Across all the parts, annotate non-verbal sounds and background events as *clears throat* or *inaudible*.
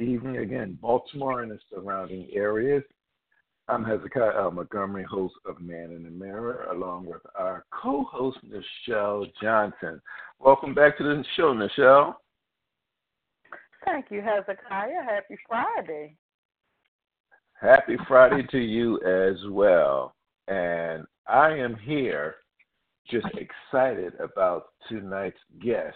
evening again, Baltimore and the surrounding areas. I'm Hezekiah L. Montgomery, host of Man in the Mirror, along with our co host, Nichelle Johnson. Welcome back to the show, Nichelle. Thank you, Hezekiah. Happy Friday. Happy Friday to you as well. And I am here just excited about tonight's guest.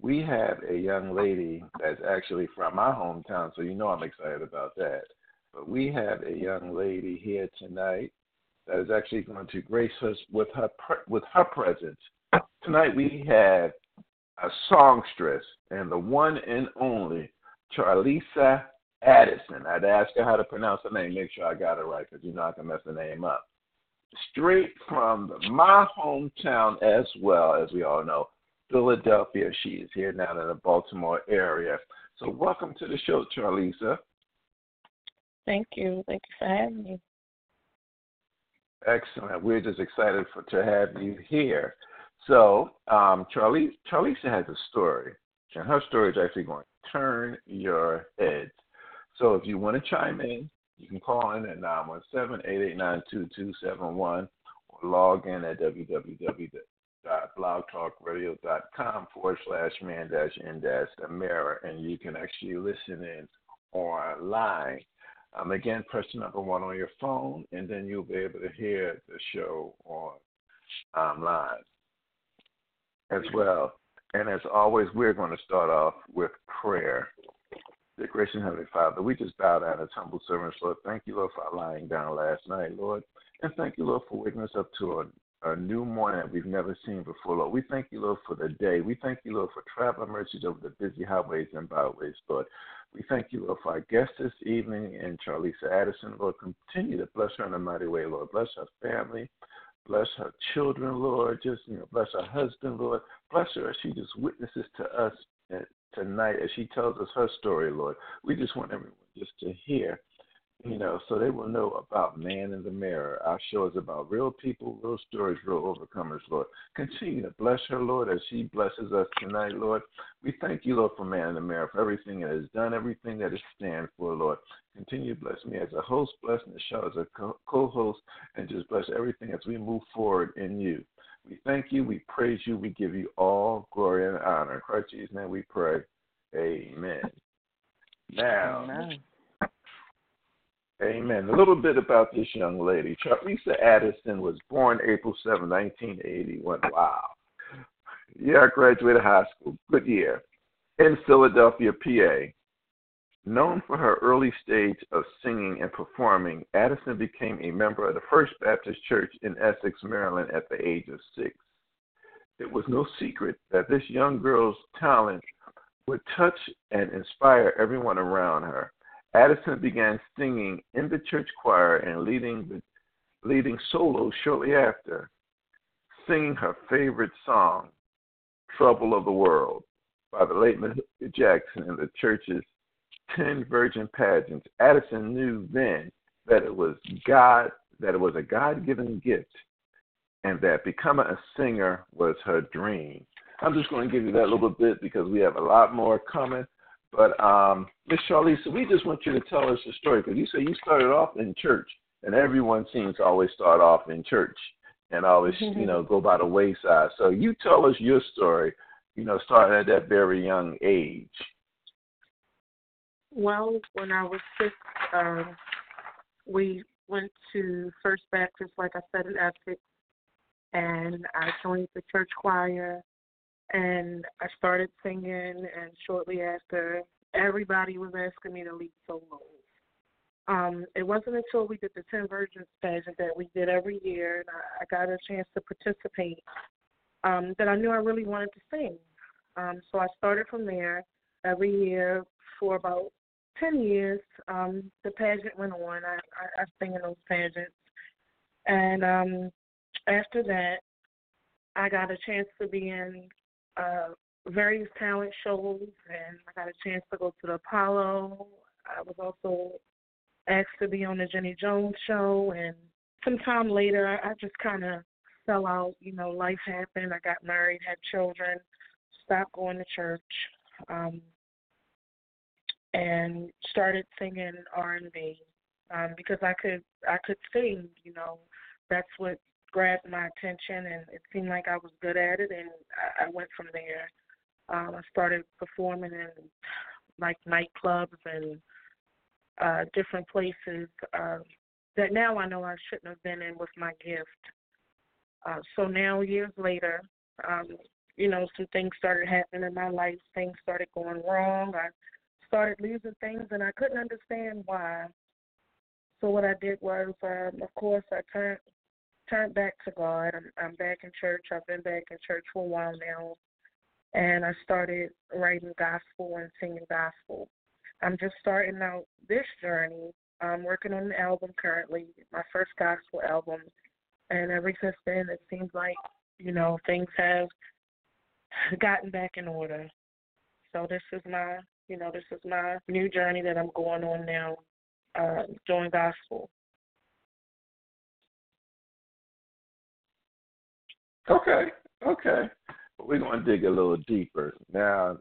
We have a young lady that's actually from my hometown, so you know I'm excited about that. But we have a young lady here tonight that is actually going to grace us with her with her presence. Tonight we have a songstress and the one and only Charlisa Addison. I'd ask her how to pronounce her name, make sure I got it right, because you know I can mess the name up. Straight from my hometown as well, as we all know, Philadelphia. She is here now in the Baltimore area. So welcome to the show, Charlisa. Thank you. Thank you for having me. Excellent. We're just excited for to have you here. So, um, Charlie, Charlisa has a story, and her story is actually going to turn your heads. So, if you want to chime in, you can call in at 917-889-2271 or log in at www.blogtalkradio.com forward slash man dash in dash and you can actually listen in online. Um, again, press number one on your phone, and then you'll be able to hear the show on online as well. And as always, we're going to start off with prayer. Dear gracious Heavenly Father, we just bow down as humble servants, Lord. Thank you, Lord, for lying down last night, Lord. And thank you, Lord, for waking us up to a, new morning that we've never seen before, Lord. We thank you, Lord, for the day. We thank you, Lord, for traveling mercies over the busy highways and byways, Lord. We thank you, Lord, for our guest this evening and Charlisa Addison. Lord, continue to bless her in a mighty way, Lord. Bless her family. Bless her children, Lord. Just, you know, bless her husband, Lord. Bless her as she just witnesses to us eh, tonight as she tells us her story, Lord. We just want everyone just to hear, you know, so they will know about Man in the Mirror. Our show is about real people, real stories, real overcomers, Lord. Continue to bless her, Lord, as she blesses us tonight, Lord. We thank you, Lord, for Man in the Mirror, for everything that is done, everything that it stands for, Lord. Continue to bless me as a host, bless Nichelle as a co host, and just bless everything as we move forward in you. We thank you, we praise you, we give you all glory and honor. In Christ Jesus' name we pray. Amen. Now, Amen. Amen. A little bit about this young lady. Charlisa Addison was born April 7, 1981. Wow. Yeah, I graduated high school. Good year. In Philadelphia, PA. Known for her early stage of singing and performing, Addison became a member of the First Baptist Church in Essex, Maryland at the age of six. It was no secret that this young girl's talent would touch and inspire everyone around her. Addison began singing in the church choir and leading the leading solo shortly after, singing her favorite song, Trouble of the World, by the late Mahalia Jackson in the church's ten virgin pageants, Addison knew then that it was God, that it was a God given gift, and that becoming a singer was her dream. I'm just going to give you that little bit because we have a lot more coming. But um, Miss Charlisa, we just want you to tell us the story because you say you started off in church, and everyone seems to always start off in church and always, mm-hmm. you *laughs* know, go by the wayside. So you tell us your story, you know, starting at that very young age. Well, when I was six, um, we went to First Baptist, like I said, in Essex, and I joined the church choir, and I started singing, and shortly after, everybody was asking me to lead solos. Um, it wasn't until we did the Ten Virgins pageant that we did every year, and I, I got a chance to participate, um, that I knew I really wanted to sing. Um, so I started from there every year for about 10 years, um, the pageant went on. I, I, I sang in those pageants. And um, after that, I got a chance to be in uh, various talent shows, and I got a chance to go to the Apollo. I was also asked to be on the Jenny Jones show, and sometime later, I, just kind of fell out. You know, life happened. I got married, had children, stopped going to church. Um, and started singing R&B um, because I could I could sing. You know, that's what grabbed my attention, and it seemed like I was good at it, and I, I went from there. Um, I started performing in like nightclubs and uh, different places uh, that now I know I shouldn't have been in with my gift. Uh, so now, years later, um, you know, some things started happening in my life. Things started going wrong. I started losing things, and I couldn't understand why. So what I did was, um, of course, I turned turned back to God. I'm, I'm back in church. I've been back in church for a while now, and I started writing gospel and singing gospel. I'm just starting out this journey. I'm working on an album currently, my first gospel album, and ever since then, it seems like you know things have gotten back in order. So this is my, you know, this is my new journey that I'm going on now, uh, doing gospel. Okay, okay. We're going to dig a little deeper. Now,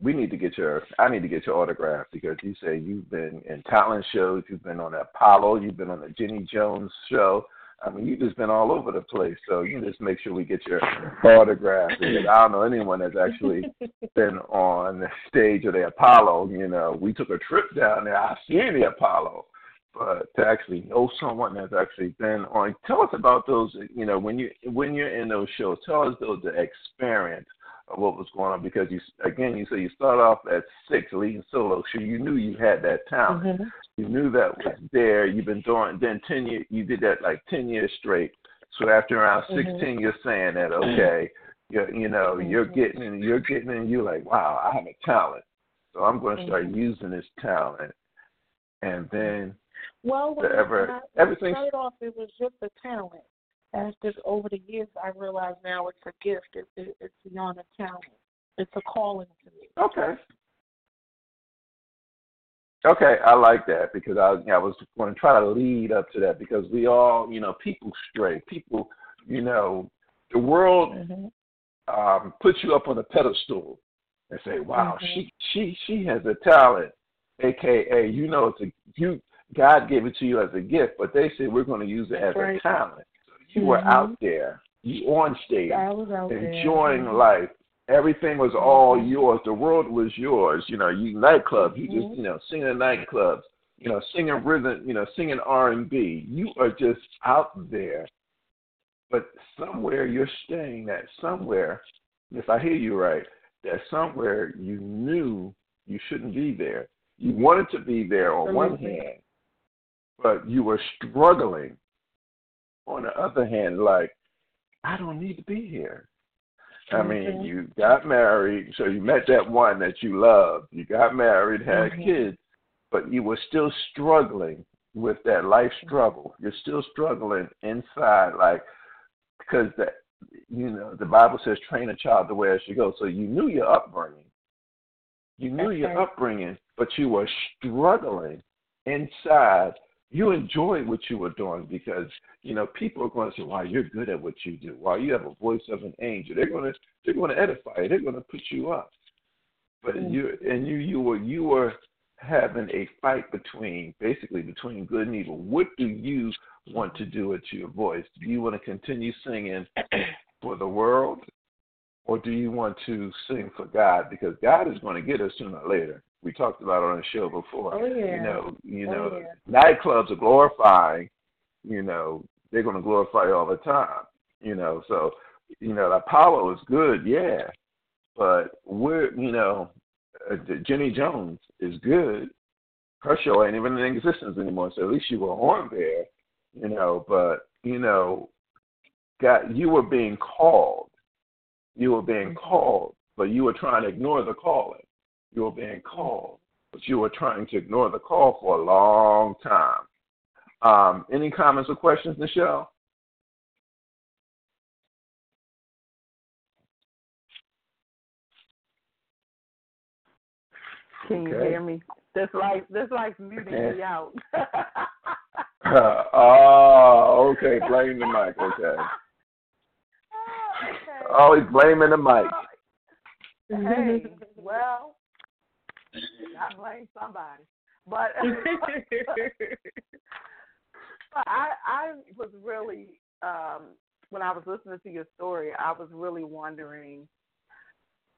we need to get your, I need to get your autograph because you say you've been in talent shows, you've been on Apollo, you've been on the Jenny Jones show. I mean, you've just been all over the place. So you just make sure we get your autograph because I don't know anyone that's actually *laughs* been on the stage of the Apollo. You know, we took a trip down there. I've seen the Apollo, but to actually know someone that's actually been on, tell us about those. You know, when you when you're in those shows, tell us those the experience of what was going on because you again you say you start off at six leading solo, so you knew you had that talent. Mm-hmm. You knew that was there. You've been doing then ten years. You did that like ten years straight. So after around mm-hmm. 16 mm-hmm. you're saying that okay, you you know mm-hmm. you're getting and you're getting and you're like wow I have a talent, so I'm going to start mm-hmm. using this talent, and then well, when ever, I, everything started off, it was just a talent. After over the years, I realize now it's a gift. It, it, it's beyond a talent. It's a calling to me. Okay. Okay, I like that because I, I was going to try to lead up to that because we all, you know, people stray. People, you know, the world mm-hmm. um, puts you up on a pedestal and say, "Wow, mm-hmm. she she she has a talent," aka, you know, it's a you God gave it to you as a gift, but they say we're going to use it as right. a talent. You mm-hmm. were out there, you on stage, enjoying there. life. Everything was all mm-hmm. yours. The world was yours. You know, you nightclub. You just, you know, singing in nightclubs. You know, singing rhythm. You know, singing R and B. You are just out there. But somewhere you're staying. That somewhere, if I hear you right, that somewhere you knew you shouldn't be there. You wanted to be there on one hand, but you were struggling on the other hand, like, I don't need to be here. I mean, mm-hmm. you got married, so you met that one that you loved. You got married, had mm-hmm. kids, but you were still struggling with that life struggle. You're still struggling inside, like, because that, you know, the Bible says, train a child the way it should go. So you knew your upbringing. You knew your upbringing, but you were struggling inside you enjoy what you are doing because you know people are going to say, "Wow, you're good at what you do. Wow, you have a voice of an angel." They're going to they're going to edify you. They're going to put you up. But mm-hmm. you and you you were you were having a fight between basically between good and evil. What do you want to do with your voice? Do you want to continue singing *clears throat* for the world, or do you want to sing for God? Because God is going to get us sooner or later. We talked about on the show before. Oh yeah. You know, you oh, know, yeah. nightclubs are glorifying. You know, they're going to glorify you all the time. You know, so you know, Apollo is good, yeah, but we're you know, uh, Jenny Jones is good. Her show ain't even in existence anymore, so at least you were on there. You know, but you know, got you were being called. You were being mm-hmm. called, but you were trying to ignore the calling you were being called, but you were trying to ignore the call for a long time. Um, any comments or questions, Nichelle? Can you hear me? This like this like muting me *laughs* out. *laughs* oh, okay. Blame the mic. Okay. *laughs* okay. Oh, he's blaming the mic. Hey, well, I blame somebody. *laughs* But I I was really um when I was listening to your story, I was really wondering,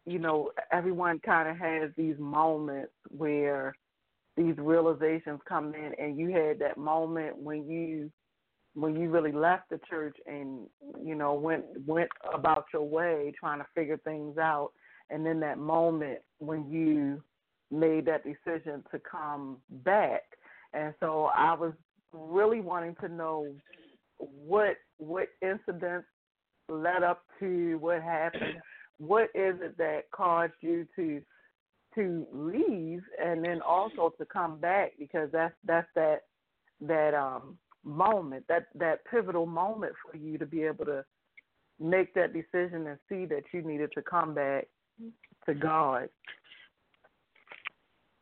you know, everyone kind of has these moments where these realizations come in and you had that moment when you when you really left the church and you know went went about your way trying to figure things out and then that moment when you made that decision to come back. And so i was really wanting to know what what incidents led up to what happened. What is it that caused you to to leave and then also to come back? Because that's that's that that um moment that that pivotal moment for you to be able to make that decision and see that you needed to come back to God.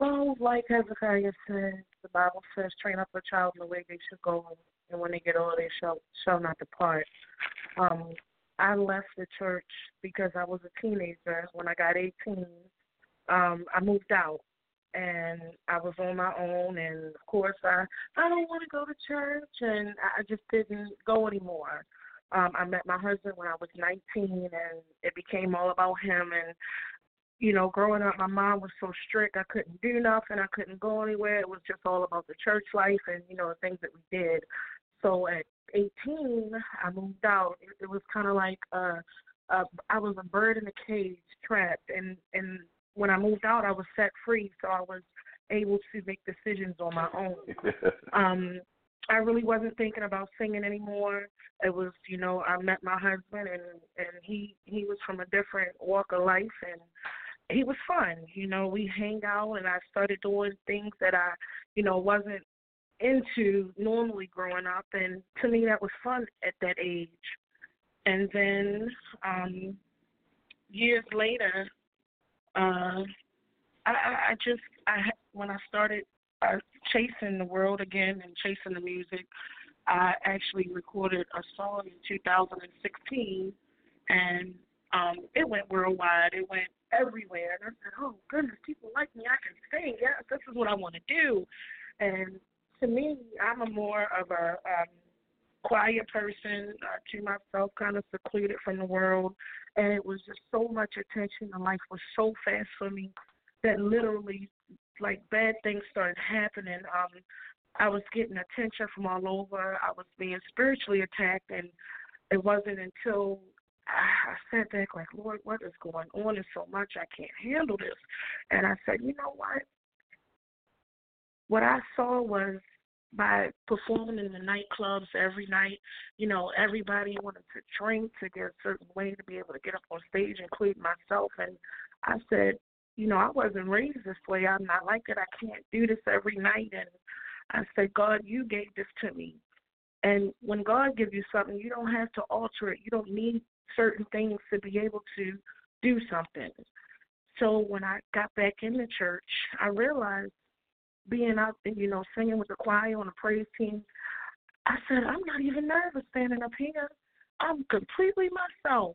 Well, like Hezekiah said, the Bible says, "Train up a child in the way they should go, and when they get old, they shall shall not depart." Um, I left the church because I was a teenager. When I got 18, um, I moved out and I was on my own and of course I I don't want to go to church and I just didn't go anymore. Um I met my husband when I was 19 and it became all about him and you know, growing up my mom was so strict I couldn't do nothing, I couldn't go anywhere. It was just all about the church life and you know the things that we did. So at 18 I moved out. It, it was kind of like uh uh I was a bird in a cage trapped and and when I moved out, I was set free, so I was able to make decisions on my own. *laughs* um, I really wasn't thinking about singing anymore. It was, you know, I met my husband, and and he he was from a different walk of life, and he was fun. You know, we hang out, and I started doing things that I, you know, wasn't into normally growing up, and to me that was fun at that age. And then um years later, uh, I, I just I when I started uh, chasing the world again and chasing the music, I actually recorded a song in 2016, and um, it went worldwide. It went everywhere, and I said, "Oh goodness, people like me. I can sing. Yes, this is what I want to do." And to me, I'm a more of a um, quiet person uh, to myself, kind of secluded from the world and it was just so much attention and life was so fast for me that literally like bad things started happening um i was getting attention from all over i was being spiritually attacked and it wasn't until I sat back like, Lord, what is going on? There's so much I can't handle this. And I said, you know what? What I saw was by performing in the nightclubs every night. You know, everybody wanted to drink to get a certain way to be able to get up on stage, including myself. And I said, you know, I wasn't raised this way. I'm not like it. I can't do this every night. And I said, God, you gave this to me. And when God gives you something, you don't have to alter it. You don't need certain things to be able to do something. So when I got back in the church, I realized being out you know, singing with the choir on the praise team, I said, I'm not even nervous standing up here. I'm completely myself.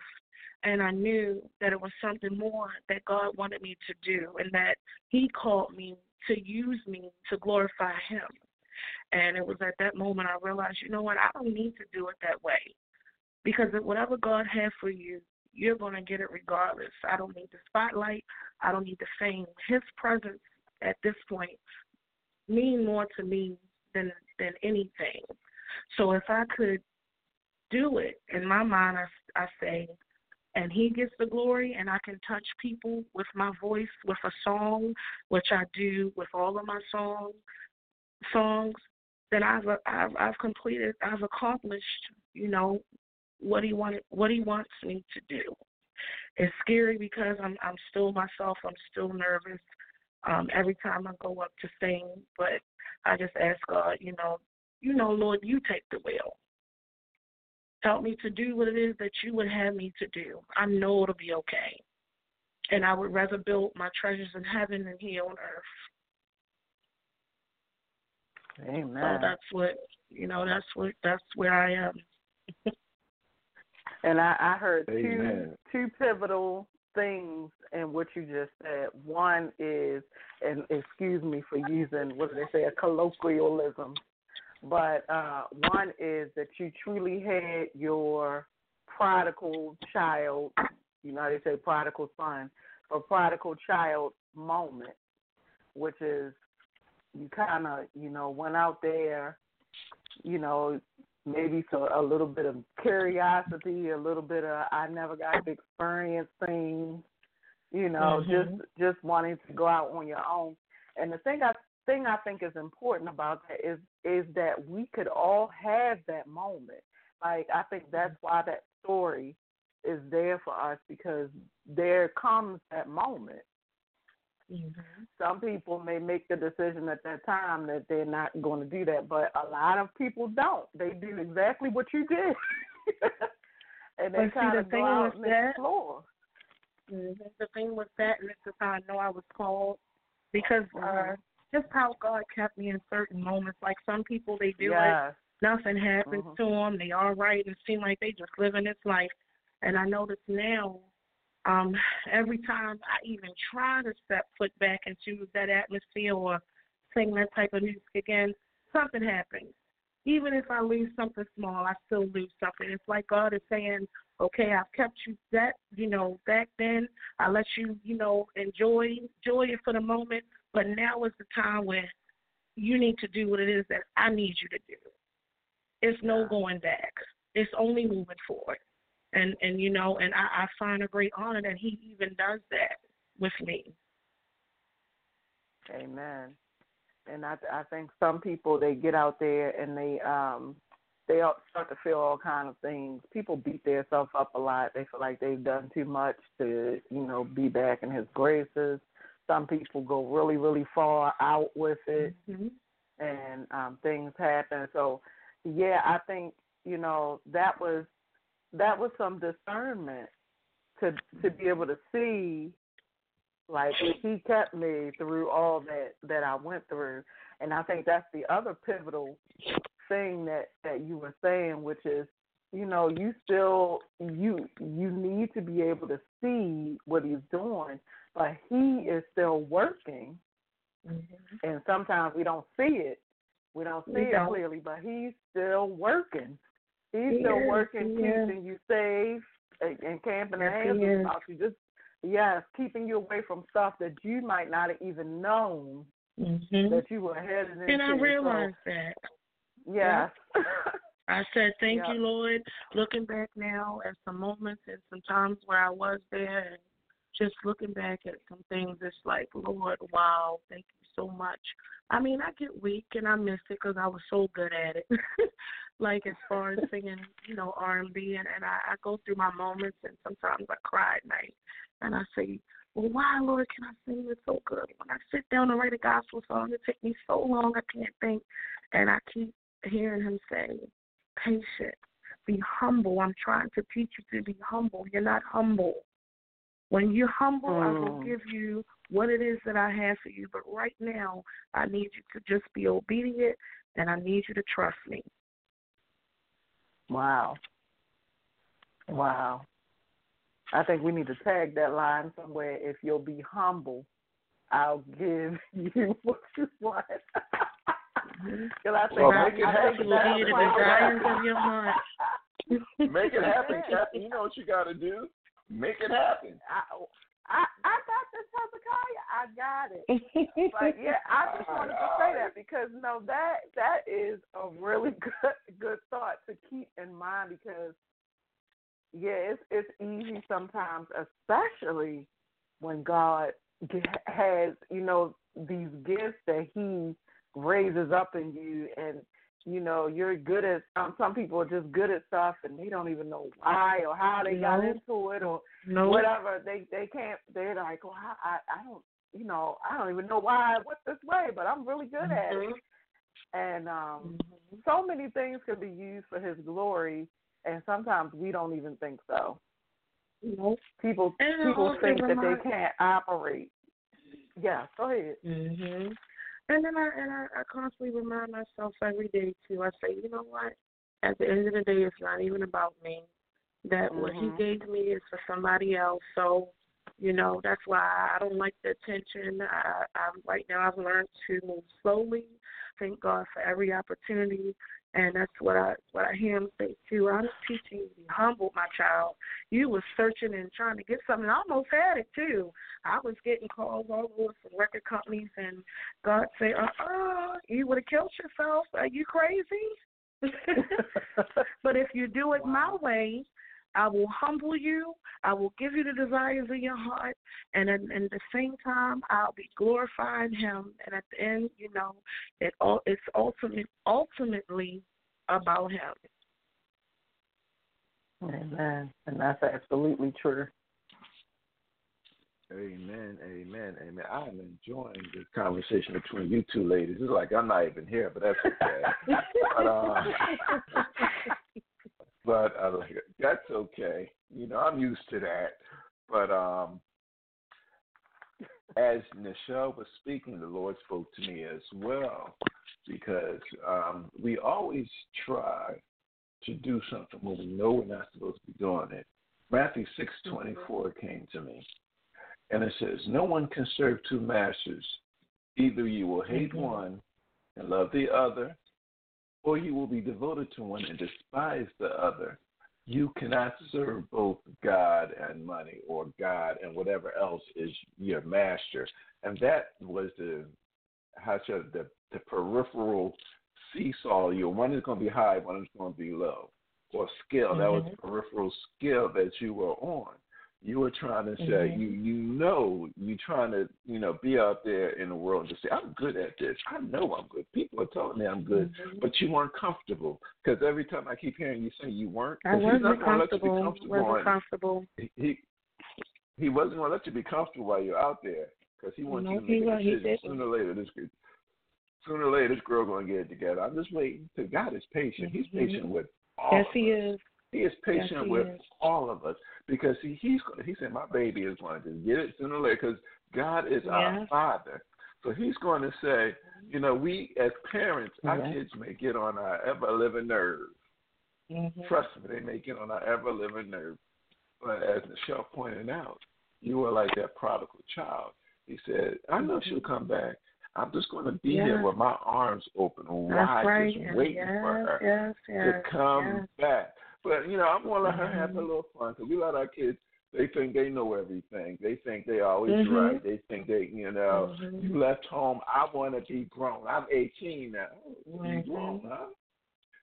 And I knew that it was something more that God wanted me to do and that He called me to use me to glorify Him. And it was at that moment I realized, you know what, I don't need to do it that way. Because whatever God has for you, you're going to get it regardless. I don't need the spotlight. I don't need the fame. His presence at this point mean more to me than than anything. So if I could do it in my mind, I, I say, and He gets the glory, and I can touch people with my voice, with a song, which I do with all of my songs. Songs, then I've I've, I've completed, I've accomplished, you know, what He wanted, what He wants me to do. It's scary because I'm I'm still myself. I'm still nervous um, every time I go up to sing. But I just ask God, you know, you know, Lord, you take the wheel. Help me to do what it is that you would have me to do. I know it'll be okay. And I would rather build my treasures in heaven than here on earth. Amen. So that's what you know. That's what that's where I am. And I, I heard Amen. two two pivotal things in what you just said. One is, and excuse me for using what do they say, a colloquialism, but uh, one is that you truly had your prodigal child, you know, they say prodigal son, or prodigal child moment, which is you kind of, you know, went out there, you know, maybe so a little bit of curiosity, a little bit of I never got to experience things, you know, mm-hmm. just just wanting to go out on your own. And the thing I thing I think is important about that is is that we could all have that moment. Like I think that's mm-hmm. why that story is there for us because there comes that moment Mm-hmm. Some people may make the decision at that time that they're not going to do that, but a lot of people don't. They do exactly what you did, *laughs* and they kind of go out and that, explore. Mm-hmm. The thing with that, and this is how I know I was called, because mm-hmm. uh, just how God kept me in certain moments. Like some people, they do yes. it, nothing happens mm-hmm. to them, they all right, and seem like they just living this life. And I notice now um, every time I even try to step foot back into that atmosphere or sing that type of music again, something happens. Even if I lose something small, I still lose something. It's like God is saying, "Okay, I've kept you that, you know, back then. I let you, you know, enjoy enjoy it for the moment, but now is the time where you need to do what it is that I need you to do. It's no going back. It's only moving forward and and you know, and I, I find a great honor that he even does that with me. Amen. And I I think some people they get out there and they um they start to feel all kind of things. People beat themselves up a lot. They feel like they've done too much to, you know, be back in his graces. Some people go really, really far out with it mm-hmm. and um things happen. So yeah, I think, you know, that was that was some discernment to to be able to see like he kept me through all that that I went through and I think that's the other pivotal thing that that you were saying which is you know you still you you need to be able to see what he's doing but he is still working mm-hmm. and sometimes we don't see it we don't see we it don't. clearly but he's still working He's still working, yes. keeping you safe and camping yes, the about you. Just yes, keeping you away from stuff that you might not have even known mm-hmm. that you were headed into. And I realized so, that. Yes. *laughs* I said, Thank yep. you, Lord. Looking back now at some moments and some times where I was there and just looking back at some things, it's like, Lord, wow, thank you so much. I mean, I get weak and I miss it because I was so good at it. *laughs* like as far as singing, you know, R and B, and and I, I go through my moments, and sometimes I cry at night, and I say, well, why, Lord, can I sing this so good? When I sit down to write a gospel song, it takes me so long I can't think, and I keep hearing Him say, patient, be humble. I'm trying to teach you to be humble. You're not humble. When you're humble, mm. I will Hmm. give you what it is that I have for you. But right now, I need you to just be obedient, and I need you to trust me. Wow. Wow. I think we need to tag that line somewhere. If you'll be humble, I'll give *laughs* you what you want. *laughs* Because I think well, make it happen. think will be the desires of your heart. Make it happen, *laughs* Captain. You know what you got to do. Make it happen. I, I I got this, Hezekiah. I got it. But *laughs* yeah, I just wanted to say that because no, that that is a really *laughs* good good thought to keep in mind because yeah, it's it's easy sometimes, especially when God has you know these gifts that He raises up in you, and you know you're good at um, some people are just good at stuff and they don't even know why or how they got into it or no. whatever they they can't they're like well I, I I don't you know I don't even know why I went this way but I'm really good at it and um Mhm. so many things can be used for his glory and sometimes we don't even think so Nope. people And people think that they can't operate yeah go ahead Mhm. And then I and I, I constantly remind myself every day too. I say, you know what? At the end of the day, it's not even about me. That what he Mhm. gave me is for somebody else. So You know, that's why I don't like the attention. I, I right now I've learned to move slowly. Thank God for every opportunity, and that's what I what I hear him say too. I'm teaching you to be humble, my child. You were searching and trying to get something. I almost had it too. I was getting calls all over from record companies, and God say, "Uh, uh you would have killed yourself. Are you crazy?" *laughs* but if you do it my way, I will humble you. I will give you the desires of your heart, and at, at the same time, I'll be glorifying Him. And at the end, you know, it all it's ultimate ultimately about Him. Amen, and that's absolutely true. Amen, amen, amen. I'm enjoying this conversation between you two ladies. It's like I'm not even here, but that's okay. *laughs* but, uh, but uh, that's okay. You know, I'm used to that. But um, as Nichelle was speaking, the Lord spoke to me as well because um, we always try to do something when we know we're not supposed to be doing it. Matthew six twenty four came to me, and it says, "No one can serve two masters. Either you will hate mm-hmm. one and love the other, or you will be devoted to one and despise the other. You cannot serve both God and money or God and whatever else is your master. And that was the how should the, the peripheral seesaw. You one is going to be high, one is going to be low, or scale. Mm-hmm. That was the mm-hmm. peripheral scale that you were on you were trying to say mm-hmm. you you know you trying to you know be out there in the world just say I'm good at this. I know I'm good. People are telling me I'm good, mm-hmm. but you weren't comfortable because every time I keep hearing you say you weren't, I wasn't comfortable. comfortable. Wasn't comfortable. He he wasn't going to let you be comfortable while you're out there because he wants no, you to make a decision. Sooner or later, this sooner or later this girl going to get it together. I'm just waiting. Because God is patient. Mm-hmm. He's patient with all. Yes, he is. He is patient yes, he with is. all of us because he, he's he said my baby is going to get it sooner or later because God is our Father. So he's going to say, you know, we as parents, our kids may get on our ever living nerves. Mm-hmm. Trust me, they may get on our ever living nerves. But as Nichelle pointed out, you are like that prodigal child. He said, I know she'll mm-hmm. come back. I'm just going to be yeah. here with my arms open, wide, right. just waiting yes, for her yes, yes, to come back. But you know, I'm gonna let her have a mm-hmm. little fun because we let our kids. They think they know everything. They think they always mm-hmm. right. They think they, you know, mm-hmm. you left home. I want to be grown. I'm 18 now. Mm-hmm. You grown, huh?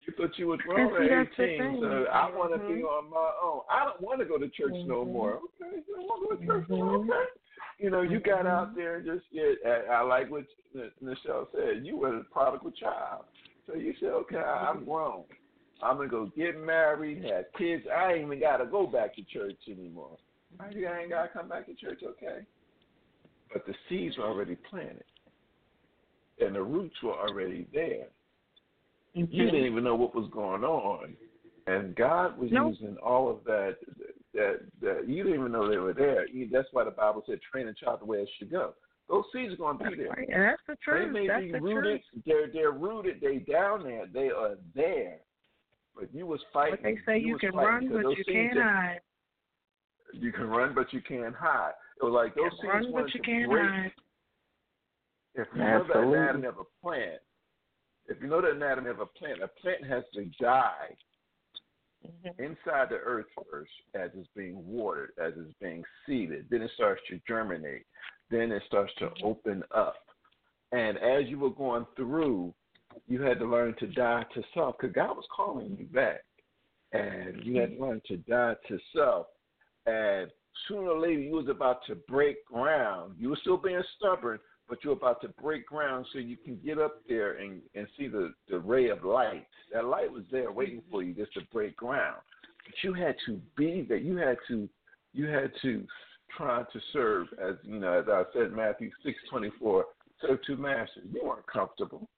You thought you were grown at 18, so I want to be mm-hmm. on my own. I don't want to go to church no mm-hmm. more. Okay, you don't want to go to church? Okay. You know, you got out there and just get. I like what Nichelle said. You were a prodigal child, so you said, "Okay, I'm grown." I'm gonna go get married, have kids. I ain't even gotta go back to church anymore. I ain't gotta come back to church, okay? But the seeds were already planted, and the roots were already there. Mm-hmm. You didn't even know what was going on, and God was nope. using all of that. That that you didn't even know they were there. That's why the Bible said, "Train a child the way it should go." Those seeds are going to be there. Right. And that's the truth. They may that's be the rooted. Truth. They're they're rooted. They down there. They are there. But you was fighting. But they say you, you can run, but you can't hide. You can run, but you can't hide. It was like those you run, but you can't break. hide. If you know the anatomy of a plant, if you know the anatomy of a plant, a plant has to die mm-hmm. inside the earth first as it's being watered, as it's being seeded. Then it starts to germinate. Then it starts to mm-hmm. open up. And as you were going through you had to learn to die to self because God was calling you back. And you had to learn to die to self. And sooner or later, you was about to break ground. You were still being stubborn, but you're about to break ground so you can get up there and, and see the, the ray of light. That light was there waiting for you just to break ground. But you had to be there. You had to you had to try to serve as you know, as I said Matthew six twenty four, serve two masters. You weren't comfortable.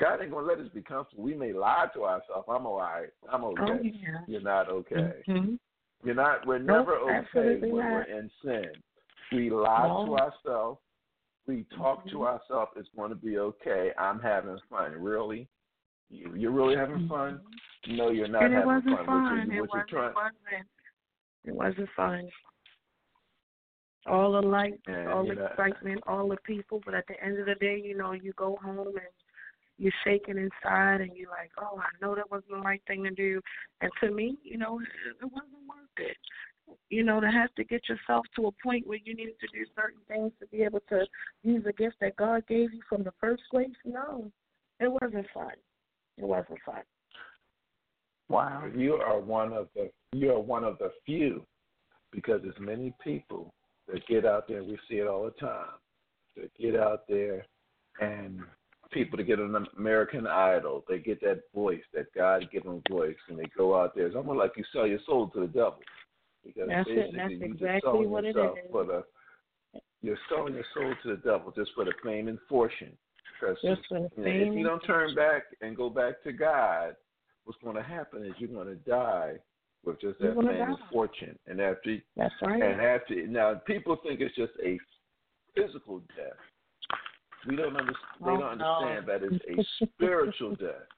God ain't gonna let us be comfortable. We may lie to ourselves. I'm all right. I'm okay. Oh, yeah. You're not okay. Mm-hmm. You're not. We're never okay when not. we're in sin. We lie no. to ourselves. We talk mm-hmm. to ourselves. It's going to be okay. I'm having fun. Really? You, are really having mm-hmm. fun? No, you're not and having wasn't fun. fun. What, you, it, wasn't trying... fun. it wasn't fun. all the lights, And, all the know- excitement, all the people. But at the end of the day, you know, you go home and you're shaking inside, and you're like, oh, I know that wasn't the right thing to do. And to me, you know, it, it wasn't worth it. You know, to have to get yourself to a point where you needed to do certain things to be able to use a gift that God gave you from the first place. No, it wasn't fun. It wasn't fun. Wow. You are one of the you are one of the few because there's many people that get out there we see it all the time. That get out there and people to get an American Idol, they get that voice, that God given voice, and they go out there. It's almost like you sell your soul to the devil. Because That's it. That's you exactly what it is. for the you're selling your soul to the devil just for the fame and fortune. Because Just for the you know, fame if you don't turn back and go back to God, what's going to happen is you're going to die with just that fame and fortune. And after That's right. and after now, people think it's just a physical death. We don't understand. They Oh, don't understand that it's a *laughs* spiritual death.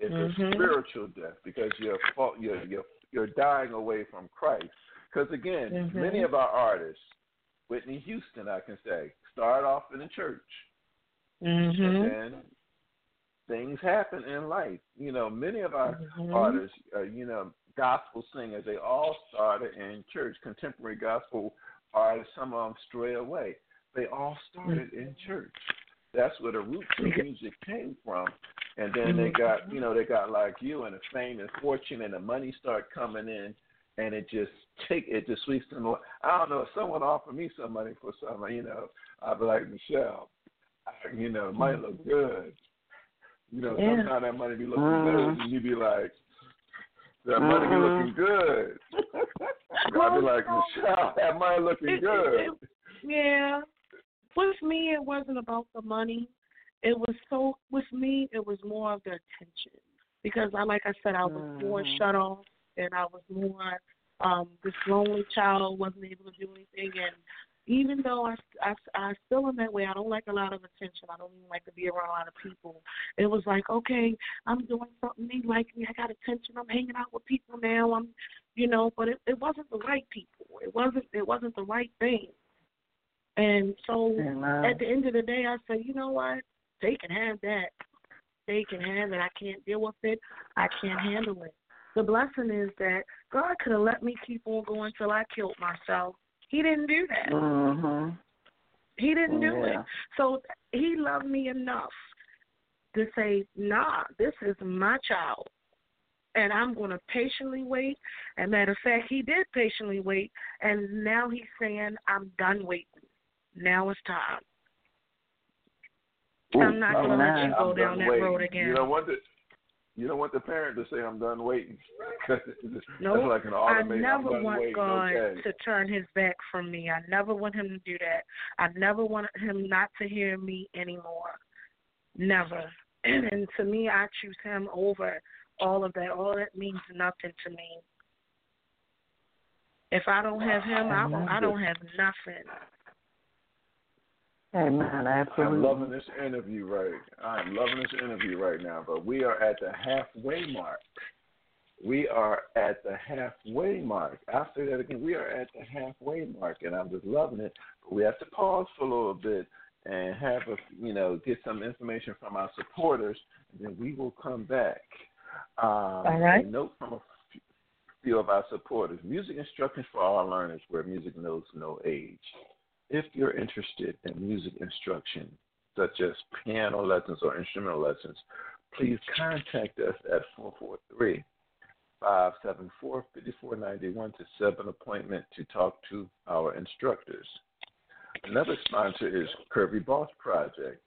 It's Mhm. a spiritual death because you're you're you're you're dying away from Christ. Because again, Mhm. many of our artists, Whitney Houston, I can say, start off in the church Mhm. and then things happen in life. You know, many of our Mhm. artists, uh, you know, gospel singers, they all started in church. Contemporary gospel artists, some of them stray away. They all mm. started in church. That's where the roots of music came from. And then they mm-hmm. got, you know, they got like you and the fame and fortune and the money start coming in, and it just take it just sweeps them. away. I don't know if someone offered me some money for something, you know, I'd be like Nichelle, I, you know, it might look mm-hmm. good. You know, Yeah. sometimes that money be looking good, mm-hmm. and you be like, that money be Mhm. looking good. *laughs* I'd be like. Nichelle, that money looking *laughs* good. yeah. With me, it wasn't about the money. It was so. With me, it was more of the attention because I, like I said, I was more Mhm. shut off, and I was more um this lonely child, wasn't able to do anything, and even though I, I, I still am that way, I don't like a lot of attention. I don't even like to be around a lot of people. It was like, okay, I'm doing something. They like me. I got attention. I'm hanging out with people now. I'm, you know, but it, it wasn't the right people. It wasn't. It wasn't the right thing. And so Amen. at the end of the day, I say, you know what? They can have that. They can have it. I can't deal with it. I can't handle it. The blessing is that God could have let me keep on going till I killed myself. He didn't do that. Mhm. He didn't do Yeah. it. So he loved me enough to say, nah, this is my child. And I'm going to patiently wait. And matter of fact, he did patiently wait. And now he's saying, I'm done waiting. Now it's time. I'm not going to let you go I'm down that waiting. road again. You don't want the you don't want the parent to say I'm done waiting. *laughs* That's No, like I never I'm want waiting. God okay. to turn his back from me. I never want him to do that. I never want him not to hear me anymore. Never. And, *clears throat* and to me, I choose him over all of that. All that means nothing to me. If I don't have him, I I don't have nothing. Amen. I'm loving this interview right. I'm loving this interview right now, but we are at the halfway mark. We are at the halfway mark. I'll say that again. We are at the halfway mark, and I'm just loving it. But we have to pause for a little bit and have a, you know, get some information from our supporters, and then we will come back. Um, All right. A note from a few of our supporters: music instructions for all learners, where music knows no age. If you're interested in music instruction, such as piano lessons or instrumental lessons, please contact us at 443 574 5491 to set an appointment to talk to our instructors. Another sponsor is Kirby Boss Project.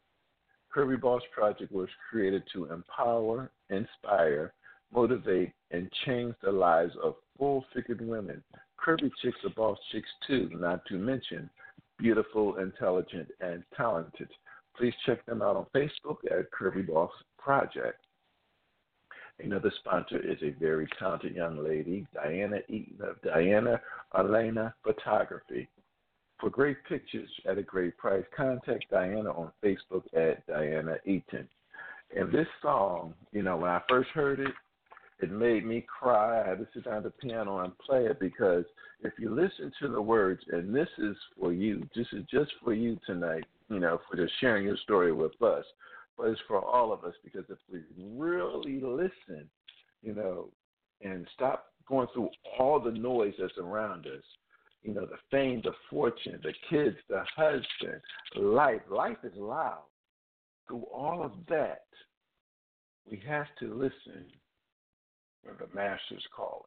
Kirby Boss Project was created to empower, inspire, motivate, and change the lives of full figured women. Kirby chicks are boss chicks too, not to mention beautiful, intelligent, and talented. Please check them out on Facebook at Kirby Boss Project. Another sponsor is a very talented young lady, Diana Eaton of uh, Diana Elena Photography. For great pictures at a great price, contact Diana on Facebook at Diana Eaton. And this song, you know, when I first heard it, it made me cry. I had to sit down at the piano and play it because if you listen to the words, and this is for you, this is just for you tonight, you know, for just sharing your story with us, but it's for all of us because if we really listen, you know, and stop going through all the noise that's around us, you know, the fame, the fortune, the kids, the husband, life. Life is loud. Through all of that, we have to listen the Master's calling.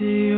to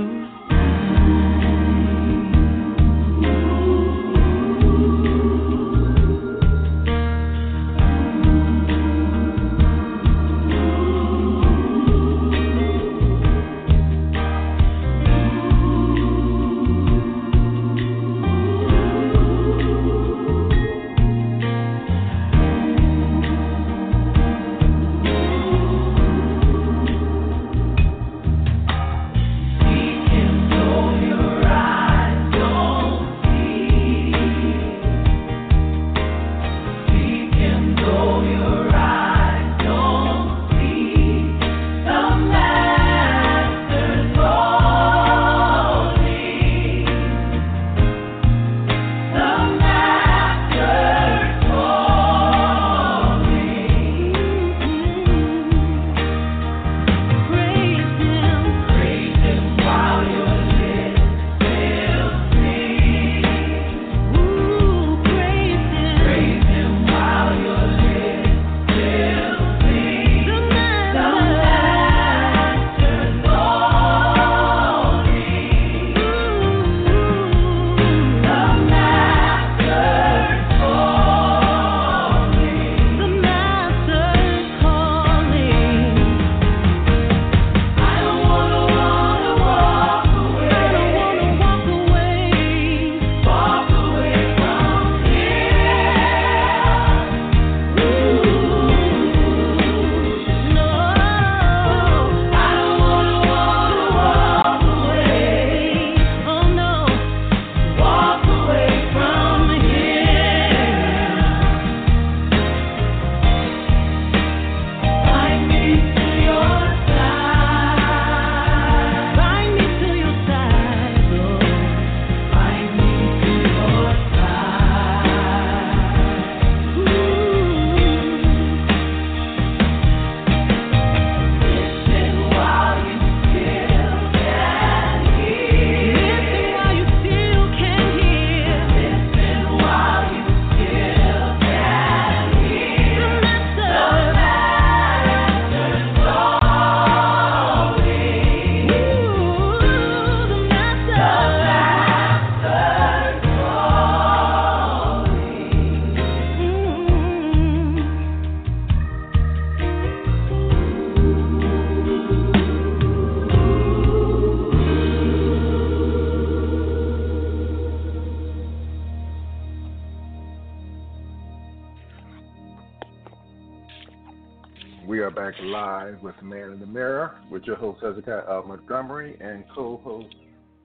with your host Hezekiah uh, Montgomery and co-host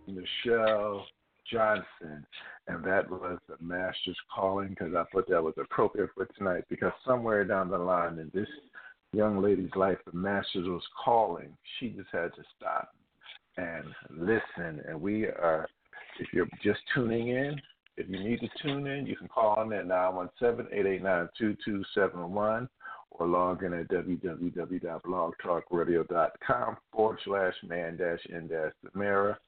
Nichelle Johnson. And that was the Master's Calling because I thought that was appropriate for tonight because somewhere down the line in this young lady's life, the Master's was calling. She just had to stop and listen. And we are, if you're just tuning in, if you need to tune in, you can call in at 917 889 2271 or log in at www.blogtalkradio.com forward slash man dash in dash mirror.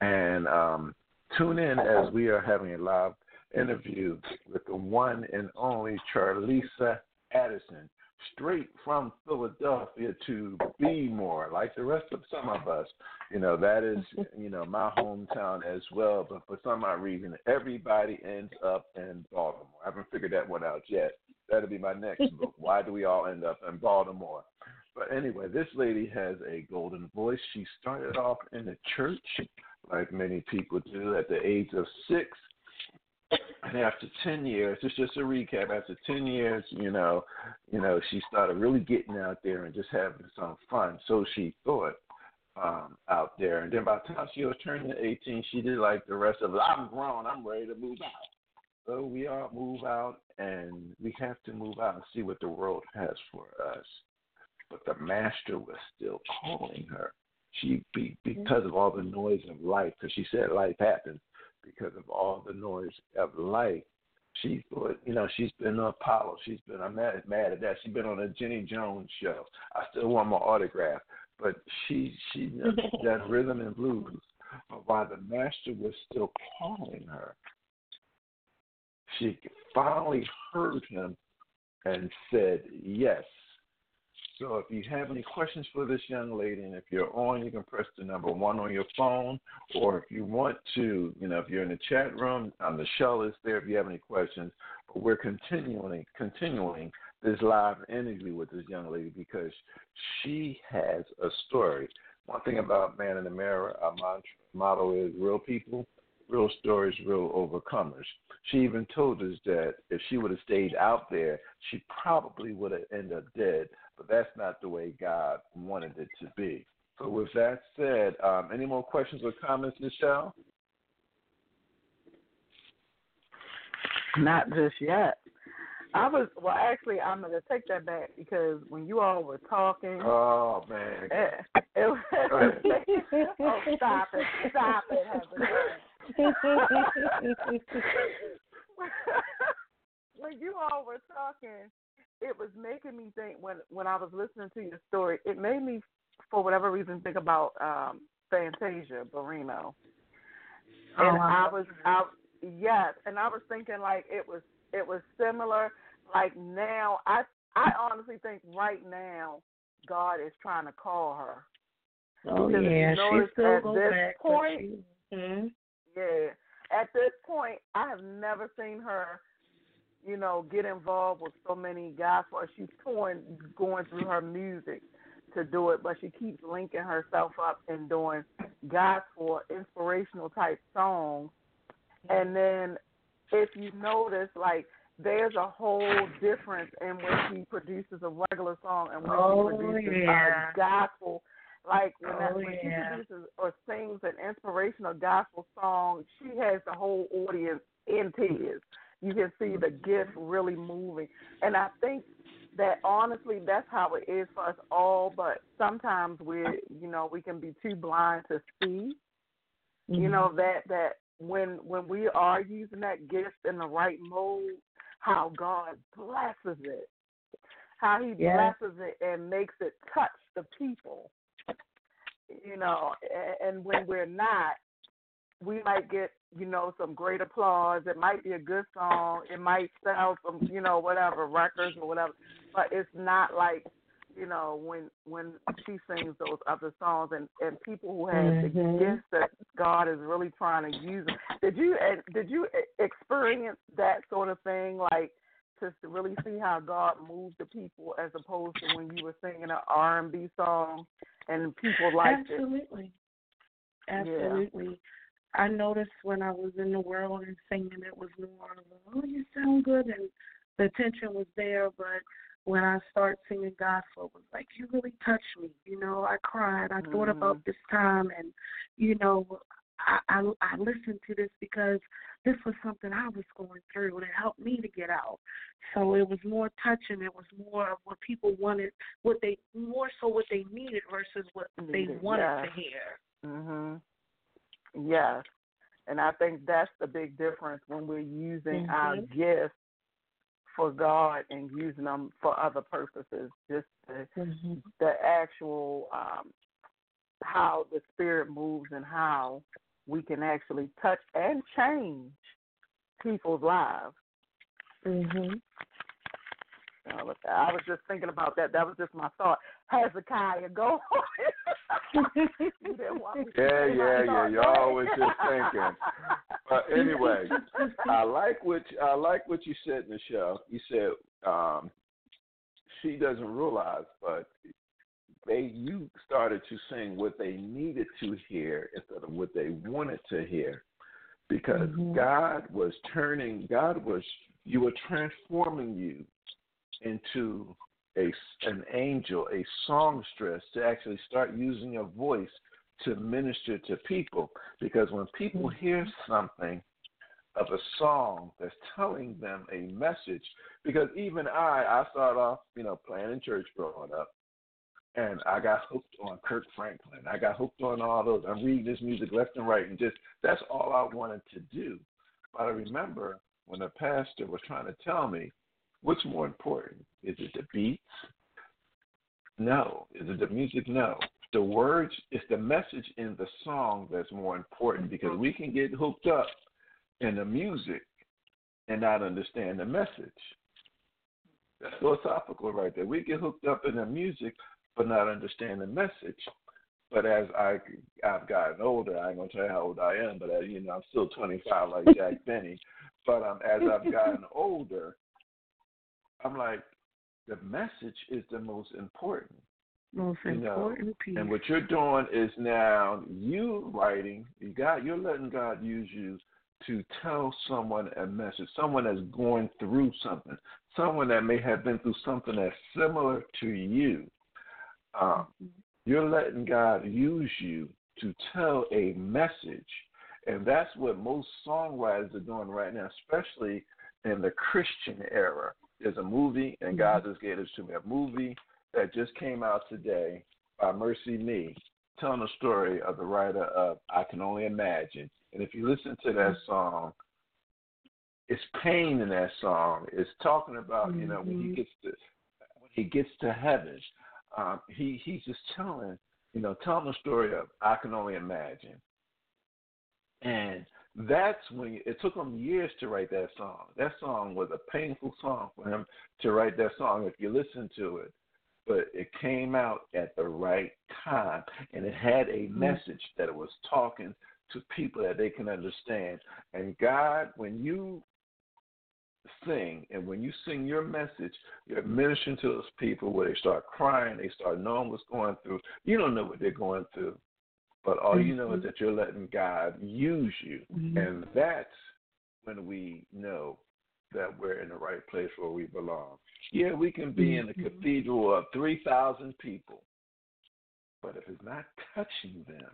And um, tune in as we are having a live interview with the one and only Charlisa Addison straight from Philadelphia to be more like the rest of some of us. You know, that is, you know, my hometown as well. But for some odd reason, everybody ends up in Baltimore. I haven't figured that one out yet. That'll be my next *laughs* book. Why do we all end up in Baltimore? But anyway, this lady has a golden voice. She started off in the church, like many people do, at the age of six and after 10 years, it's just a recap. After 10 years, you know, you know, she started really getting out there and just having some fun. So she thought um, out there. And then by the time she was turning 18, she did like the rest of it. I'm grown. I'm ready to move out. So we all move out, and we have to move out and see what the world has for us. But the master was still calling her. She be, because of all the noise of life, because she said life happens because of all the noise of life. She thought, you know, she's been on Apollo. She's been, I'm mad, mad at that. She's been on a Jenny Jones show. I still want my autograph. But she, she *laughs* does rhythm and blues. But while the master was still calling her, she finally heard him and said yes. So if you have any questions for this young lady, and if you're on, you can press the number one on your phone, or if you want to, you know, if you're in the chat room, um, the is there if you have any questions. But we're continuing, continuing this live interview with this young lady because she has a story. One thing about Man in the Mirror, our motto is real people, real stories, real overcomers. She even told us that if she would have stayed out there, she probably would have ended up dead but that's not the way God wanted it to be. So, with that said, um, any more questions or comments, Nichelle? Not just yet. I was well. Actually, I'm gonna take that back because when you all were talking, oh man, it, it, it, *laughs* oh stop it, stop it, *laughs* when you all were talking, it was making me think when when I was listening to your story, it made me for whatever reason think about um Fantasia Barrino. And oh, I was I yes, and I was thinking like it was it was similar. Like now I I honestly think right now God is trying to call her. Oh because yeah, she still at this back, point, she, hmm yeah. At this point, I have never seen her you know, get involved with so many gospel. She's torn going through her music to do it, but she keeps linking herself up and doing gospel, inspirational type songs. And then if you notice, like, there's a whole difference in when she produces a regular song and when oh, she produces yeah. a gospel. Like when, oh, that, when yeah. she produces or sings an inspirational gospel song, she has the whole audience in tears you can see the gift really moving. And I think that honestly, that's how it is for us all. But sometimes we, you know, we can be too blind to see. Mm-hmm. You know that that when when we are using that gift in the right mode, how God blesses it, how He yeah. blesses it and makes it touch the people. You know, and when we're not, we might get you know some great applause. It might be a good song. It might sell some you know whatever records or whatever, but it's not like you know when when she sings those other songs and and people who have mm-hmm. the gifts that God is really trying to use. Did you did you experience that sort of thing like? To really see how God moved the people, as opposed to when you were singing an R and B song and people liked Absolutely. it. Absolutely. Absolutely. I noticed when I was in the world and singing, it was more of, oh, you sound good, and the attention was there. But when I start singing gospel, was like, you really touched me. You know, I cried. I mm-hmm. thought about this time, and you know, I, I I listened to this because this was something I was going through, and it helped me to get out. So it was more touching. It was more of what people wanted, what they more so what they needed versus what they wanted yes. to hear. Mhm. Yes, and I think that's the big difference when we're using mm-hmm. our gifts for God and using them for other purposes. Just the, mm-hmm. the actual um, how the Spirit moves and how we can actually touch and change people's lives. Mhm. I was just thinking about that. That was just my thought. Hezekiah, go. *laughs* yeah, yeah, yeah. You're always just thinking. But *laughs* anyway, I like what I like what you said in the show. You said um, she doesn't realize, but they you started to sing what they needed to hear instead of what they wanted to hear, because mm-hmm. God was turning. God was you were transforming you into a an angel, a songstress, to actually start using your voice to minister to people. Because when people mm-hmm. hear something of a song that's telling them a message, because even I, I started off, you know, playing in church growing up, and I got hooked on Kirk Franklin. I got hooked on all those. I'm reading this music left and right, and just that's all I wanted to do. But I remember when the pastor was trying to tell me What's more important? Is it the beats? No. Is it the music? No. The words it's the message in the song that's more important because we can get hooked up in the music and not understand the message. That's philosophical right there. We get hooked up in the music but not understand the message. But as I I've gotten older, I ain't gonna tell you how old I am, but as, you know I'm still 25 like Jack *laughs* Benny. But um, as I've gotten older, I'm like, the message is the most important. Most you important piece. And what you're doing is now you writing. You got you're letting God use you to tell someone a message. Someone that's going through something. Someone that may have been through something that's similar to you. Um. You're letting God use you to tell a message. And that's what most songwriters are doing right now, especially in the Christian era. There's a movie, and God mm-hmm. just gave this to me. A movie that just came out today by MercyMe, telling the story of the writer of I Can Only Imagine. And if you listen to that mm-hmm. song, it's pain in that song. It's talking about you know when he mm-hmm. gets to when he gets to heaven. Um, he he's just telling you know telling the story of I Can Only Imagine. And that's when it took him years to write that song. That song was a painful song for him to write that song if you listen to it. But it came out at the right time and it had a mm-hmm. message that it was talking to people that they can understand. And God, when you sing and when you sing your message, you're ministering to those people where they start crying, they start knowing what's going through. You don't know what they're going through. But all mm-hmm. you know is mm-hmm. that you're letting God use you. Mm-hmm. And that's when we know that we're in the right place where we belong. Yeah, we can be in a mm-hmm. cathedral of 3,000 people, but if it's not touching them,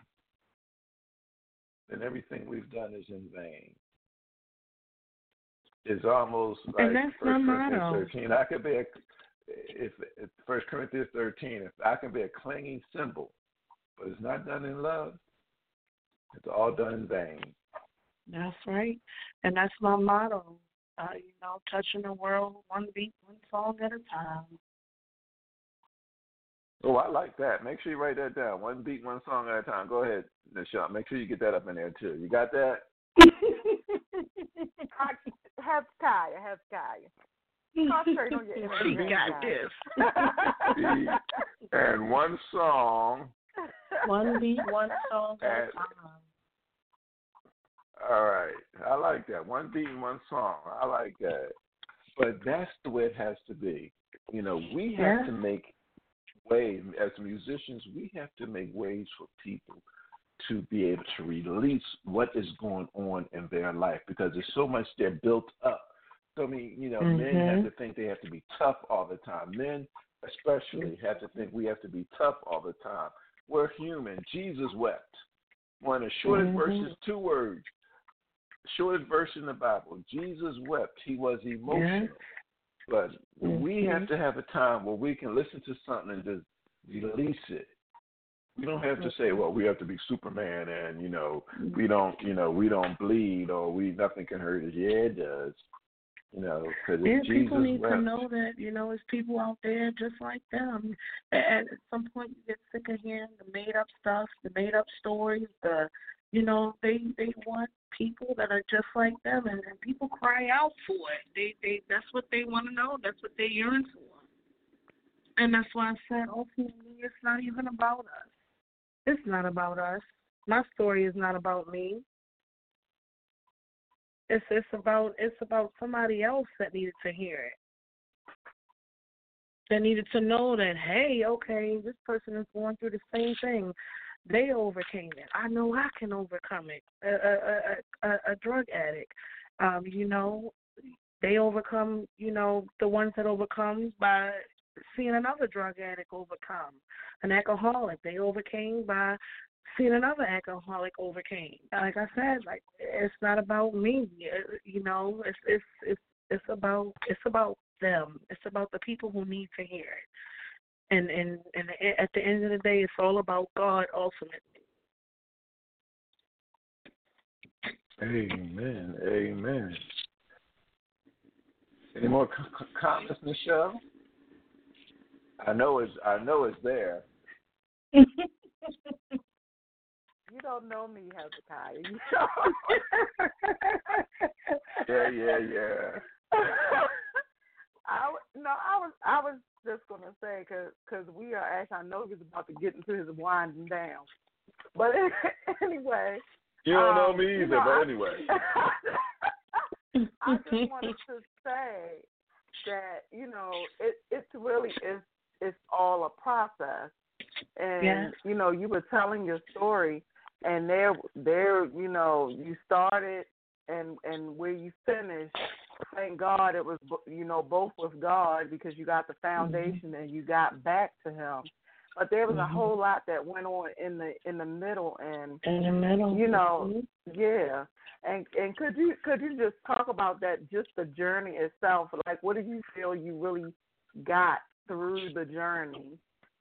then everything we've done is in vain. It's almost like First Corinthians 13. I could be a if First Corinthians 13. If I can be a clinging cymbal but it's not done in love. It's all done in vain. That's right. And that's my motto. Uh, you know, touching the world one beat, one song at a time. Oh, I like that. Make sure you write that down. One beat, one song at a time. Go ahead, Nichelle. Make sure you get that up in there too. You got that? have Kaya, have Kaya. Concentrate on your She got this. *laughs* and one song one beat, *laughs* one song at. All right. I like that. One beat and one song. I like that. But that's the way it has to be. You know, we have yeah. to make ways as musicians, we have to make ways for people to be able to release what is going on in their life because there's so much they're built up So many, you know, mm-hmm. men have to think they have to be tough all the time. Men, especially, have to think we have to be tough all the time. We're human. Jesus wept. One of the shortest mm-hmm. verses, two words. Shortest verse in the Bible. Jesus wept. He was emotional. Yeah. But mm-hmm. we have to have a time where we can listen to something and just release it. We don't have to say, well, we have to be Superman and, you know, we don't, you know, we don't bleed or we nothing can hurt us. Yeah, it does. You know, yeah, Jesus people need wept. to know that you know, there's people out there just like them. And at some point, you get sick of hearing the made up stuff, the made up stories. The, you know, they they want people that are just like them, and, and people cry out for it. They they that's what they want to know. That's what they yearn for. And that's why I said ultimately, it's not even about us. It's not about us. My story is not about me. It's it's about it's about somebody else that needed to hear it. That needed to know that hey, okay, this person is going through the same thing. They overcame it. I know I can overcome it. A a a, a drug addict, um, you know, they overcome. You know, the ones that overcome by seeing another drug addict overcome. An alcoholic, they overcame by seen another alcoholic overcame. Like I said, like it's not about me. You know, it's it's it's it's about it's about them. It's about the people who need to hear it. And and and at the end of the day, it's all about God ultimately. Amen. Amen. Any more comments, Nichelle? I know it's I know it's there. *laughs* you don't know me, Hezekiah. You *laughs* yeah, yeah, yeah. I no, I was I was just gonna say because cause we are actually I know he's about to get into his winding down, but *laughs* anyway. You don't um, know me either, you know, but I, anyway. *laughs* I just wanted to say that you know it it's really is it's all a process, and yeah. you know you were telling your story and there there you know you started and and where you finished thank god it was you know both with god because you got the foundation mm-hmm. and you got back to him but there was mm-hmm. a whole lot that went on in the in the middle and in the middle you know mm-hmm. yeah and and could you could you just talk about that just the journey itself like what do you feel you really got through the journey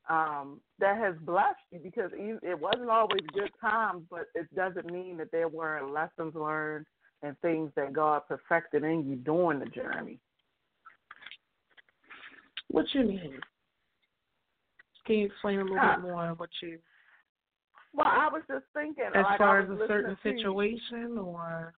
um, that has blessed you because it wasn't always good times, but it doesn't mean that there weren't lessons learned and things that God perfected in you during the journey. What you mean? Can you explain a little uh, bit more what you? Well, I was just thinking, as like, far as a certain situation, or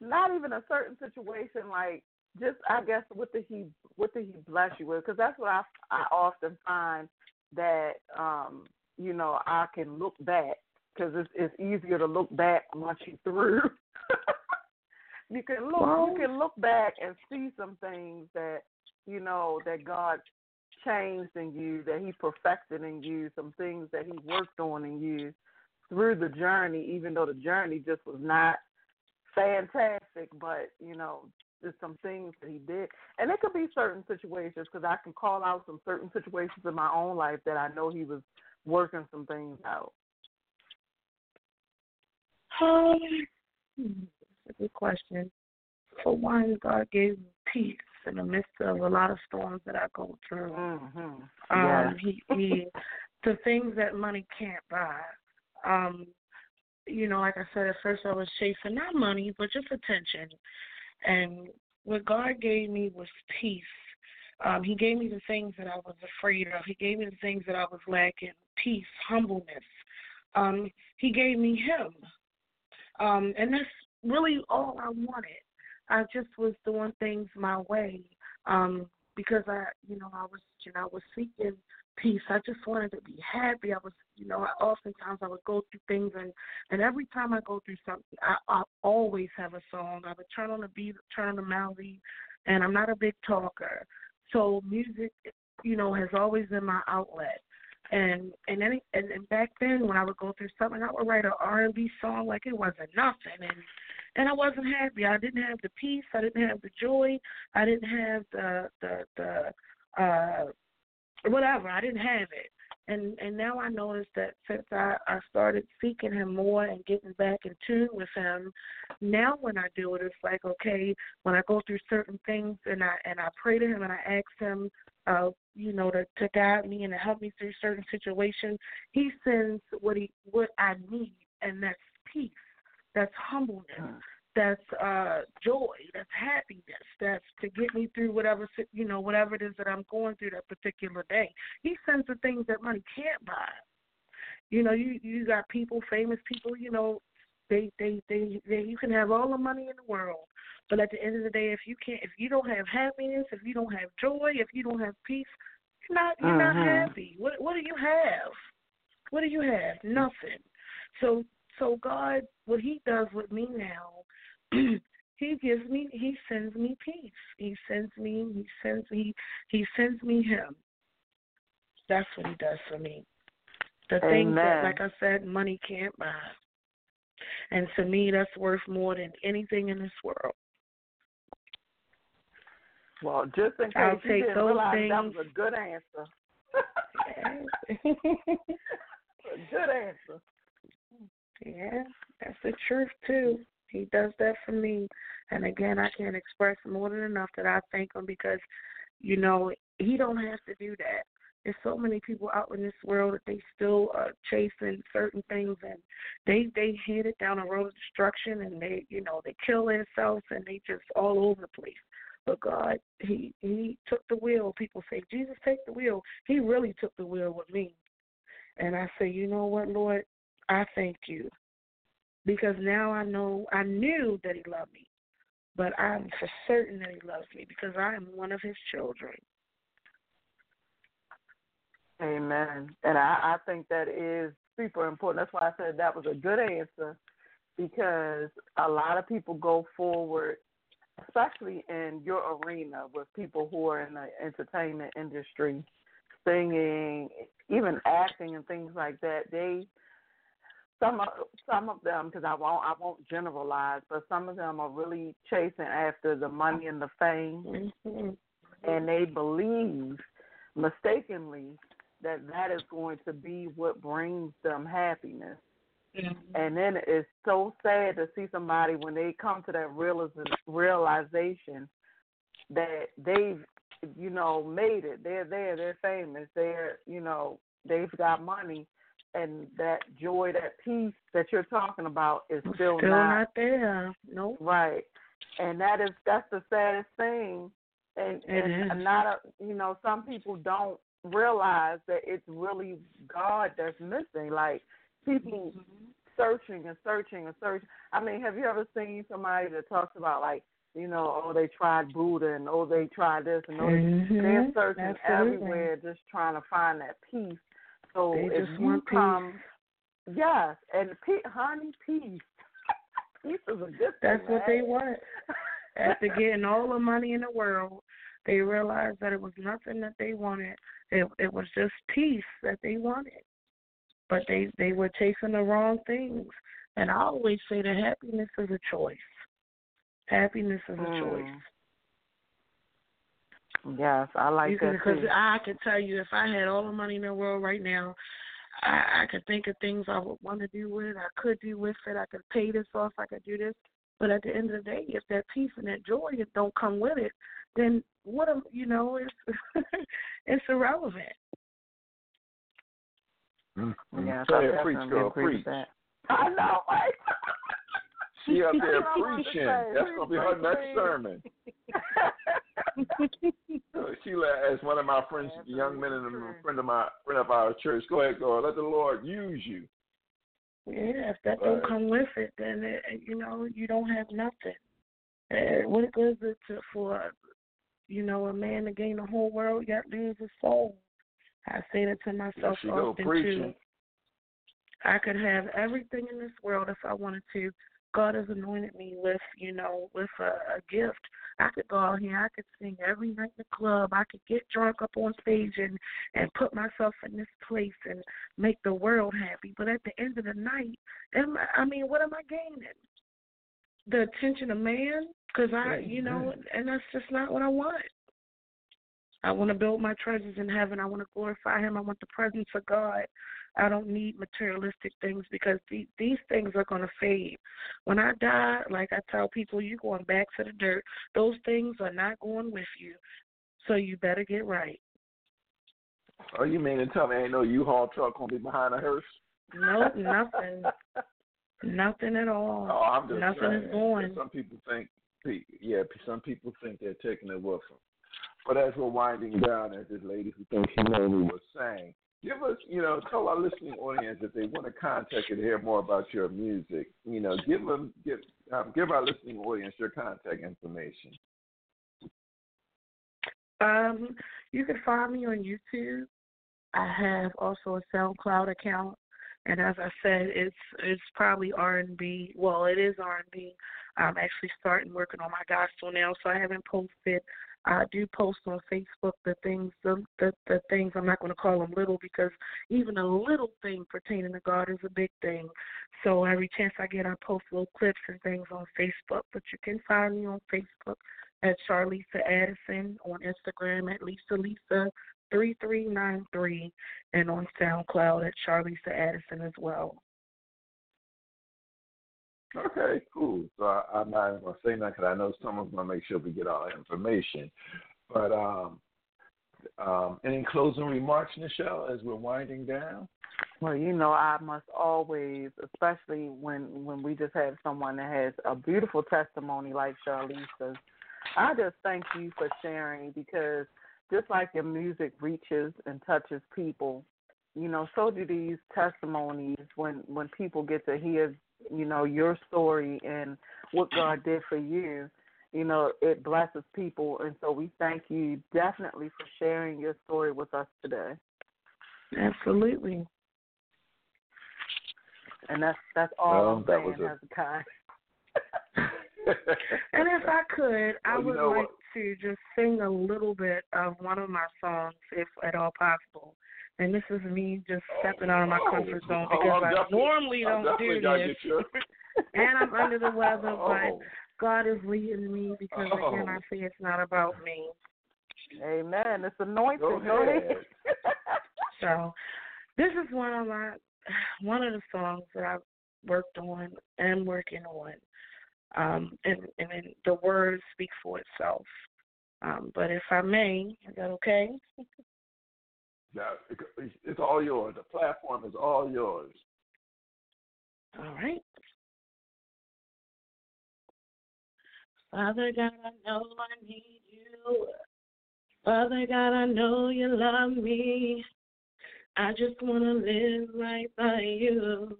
not even a certain situation, like just I guess what did he what did he bless you with? Because that's what I I often find that um, you know I can look back because it's, it's easier to look back once you're through. *laughs* you can look well, you can look back and see some things that you know that God changed in you, that He perfected in you, some things that He worked on in you through the journey, even though the journey just was not fantastic, but you know there's some things that he did, and it could be certain situations because I can call out some certain situations in my own life that I know he was working some things out. Um, that's a good question. For one, God gave me peace in the midst of a lot of storms that I go through. Mm-hmm. Yeah. Um, he, he, *laughs* the things that money can't buy. Um, you know, like I said, at first I was chasing not money, but just attention. And what God gave me was peace. Um, he gave me the things that I was afraid of. He gave me the things that I was lacking peace, humbleness. Um, he gave me Him. Um, and that's really all I wanted. I just was doing things my way um, because I, you know, I was, know, I was seeking peace. I just wanted to be happy. I was, you know, I, oftentimes I would go through things, and and every time I go through something, I, I always have a song. I would turn on the beat, turn on the melody, and I'm not a big talker, so music, you know, has always been my outlet. And and any and, and back then when I would go through something, I would write an R and B song like it wasn't nothing, and and I wasn't happy. I didn't have the peace. I didn't have the joy. I didn't have the the the uh whatever. I didn't have it. And and now I notice that since I I started seeking him more and getting back in tune with him, now when I do it, it's like okay, when I go through certain things and I and I pray to him and I ask him, uh, you know, to to guide me and to help me through certain situations, he sends what he what I need, and that's peace, that's humbleness, that's uh joy, that's happiness, that's to get me through whatever you know whatever it is that I'm going through that particular day. He sends the things that money can't buy. You know, you you got people, famous people, you know, they they they, they you can have all the money in the world, but at the end of the day, if you can't, if you don't have happiness, if you don't have joy, if you don't have peace, you're not you're mm-hmm. not happy. What what do you have? What do you have? Nothing. So so God, what He does with me now *clears throat* he gives me he sends me peace. He sends me he sends me he sends me him. That's what he does for me. The Amen. things that like I said, money can't buy. And to me that's worth more than anything in this world. Well, just in case I'll you take didn't those realize things. that was a good answer. *laughs* a good answer. *laughs* Yeah, that's the truth too. He does that for me. And again, I can't express more than enough that I thank him because, you know, he don't have to do that. There's so many people out in this world that they still are chasing certain things and they they headed down a road of destruction and they you know they kill themselves and they just all over the place. But God, he he took the wheel. People say Jesus take the wheel. He really took the wheel with me. And I say, you know what, Lord, I thank you because now I know I knew that he loved me, but I'm for certain that he loves me because I am one of his children. Amen. And I, I think that is super important. That's why I said that was a good answer because a lot of people go forward, especially in your arena with people who are in the entertainment industry, singing, even acting and things like that. They some of some of them because I won't I won't generalize, but some of them are really chasing after the money and the fame, mm-hmm. and they believe mistakenly that that is going to be what brings them happiness. Mm-hmm. And then it's so sad to see somebody when they come to that realization that they've, you know, made it. They're there. They're famous. They're, you know, they've got money, and that joy, that peace that you're talking about is still, still not, not there. Nope. Right. And that is that's the saddest thing. And it and is. not a you know, some people don't realize that it's really God that's missing. Like people mm-hmm. searching and searching and searching. I mean, have you ever seen somebody that talks about like, you know, oh they tried Buddha and oh they tried this and oh mm-hmm. they're searching Absolutely. everywhere just trying to find that peace so they if you come, peace. yes, and pe- honey, peace. *laughs* peace is a good That's thing, what they want. After *laughs* getting all the money in the world, they realized that it was nothing that they wanted. It it was just peace that they wanted. But they they were chasing the wrong things. And I always say that happiness is a choice. Happiness is a mm. choice. Yes, I like because, that Because. I can tell you, if I had all the money in the world right now, I, I could think of things I would want to do with it. I could do with it. I could pay this off. I could do this. But at the end of the day, if that peace and that joy don't come with it, then what am you know? It's *laughs* it's irrelevant. Mm-hmm. Yeah, Say I it, preach, girl, agree preach. with that. I know, right? *laughs* She up there That's what I was preaching. That's gonna be her next sermon. *laughs* Sheila, as one of my friends, That's young men and a friend of my friend of our church, go ahead, go. Let the Lord use you. Yeah, if that Right. don't come with it, then it, you know you don't have nothing. Uh, what good is it to, for you know a man to gain the whole world yet lose his soul? I say that to myself she often too. I could have everything in this world if I wanted to. God has anointed me with, you know, with a, a gift. I could go out here, I could sing every night in the club. I could get drunk up on stage and and put myself in this place and make the world happy. But at the end of the night, am I, I mean, what am I gaining? the attention of man because I, you know, and that's just not what I want. I want to build my treasures in heaven. I want to glorify Him. I want the presence of God. I don't need materialistic things because the, these things are going to fade. When I die, like I tell people, you're going back to the dirt. Those things are not going with you. So you better get right. Oh, you mean to tell me ain't no U-Haul truck gonna be behind a hearse? Nope, nothing. nothing at all. Oh, I'm just nothing saying. is going. Some people think, yeah, some people think they're taking it with them. But as we're winding down, as this lady who thinks she knows me was saying, give us, you know, tell our listening audience if they want to contact to hear more about your music. You know, give them, give, um, give our listening audience your contact information. Um, you can find me on YouTube. I have also a SoundCloud account, and as I said, it's it's probably R and B. Well, it is R and B. I'm actually starting working on my gospel now, so I haven't posted I do post on Facebook the things the the, the things I'm not going to call them little because even a little thing pertaining to God is a big thing. So every chance I get, I post little clips and things on Facebook. But you can find me on Facebook at Charlisa Addison, on Instagram at Lisa Lisa three three nine three, and on SoundCloud at Charlisa Addison as well. Okay, cool. So I, I'm not gonna say nothing because I know someone's gonna make sure we get all that information. But um, um, any closing remarks, Nichelle, as we're winding down? Well, you know, I must always, especially when when we just have someone that has a beautiful testimony like Charlisa's. I just thank you for sharing because just like your music reaches and touches people, you know, so do these testimonies when when people get to hear you know, your story and what God did for you, you know, it blesses people. And so we thank you definitely for sharing your story with us today. Absolutely. And that's that's all well, I'm saying, a... Hezekiah. *laughs* and if I could, I well, would like what? to just sing a little bit of one of my songs, if at all possible. And this is me just stepping out of my oh, comfort zone oh, because I normally don't do this. *laughs* and I'm under the weather, *laughs* oh. but God is leading me because oh. again I say it's not about me. Amen. It's anointed. Go ahead. *laughs* so this is one of my *sighs* one of the songs that I've worked on and working on. Um, and, and the words speak for itself. Um, but if I may, is that okay? Yeah, it's all yours. The platform is all yours. All right. Father God, I know I need you. Father God, I know you love me. I just want to live right by you,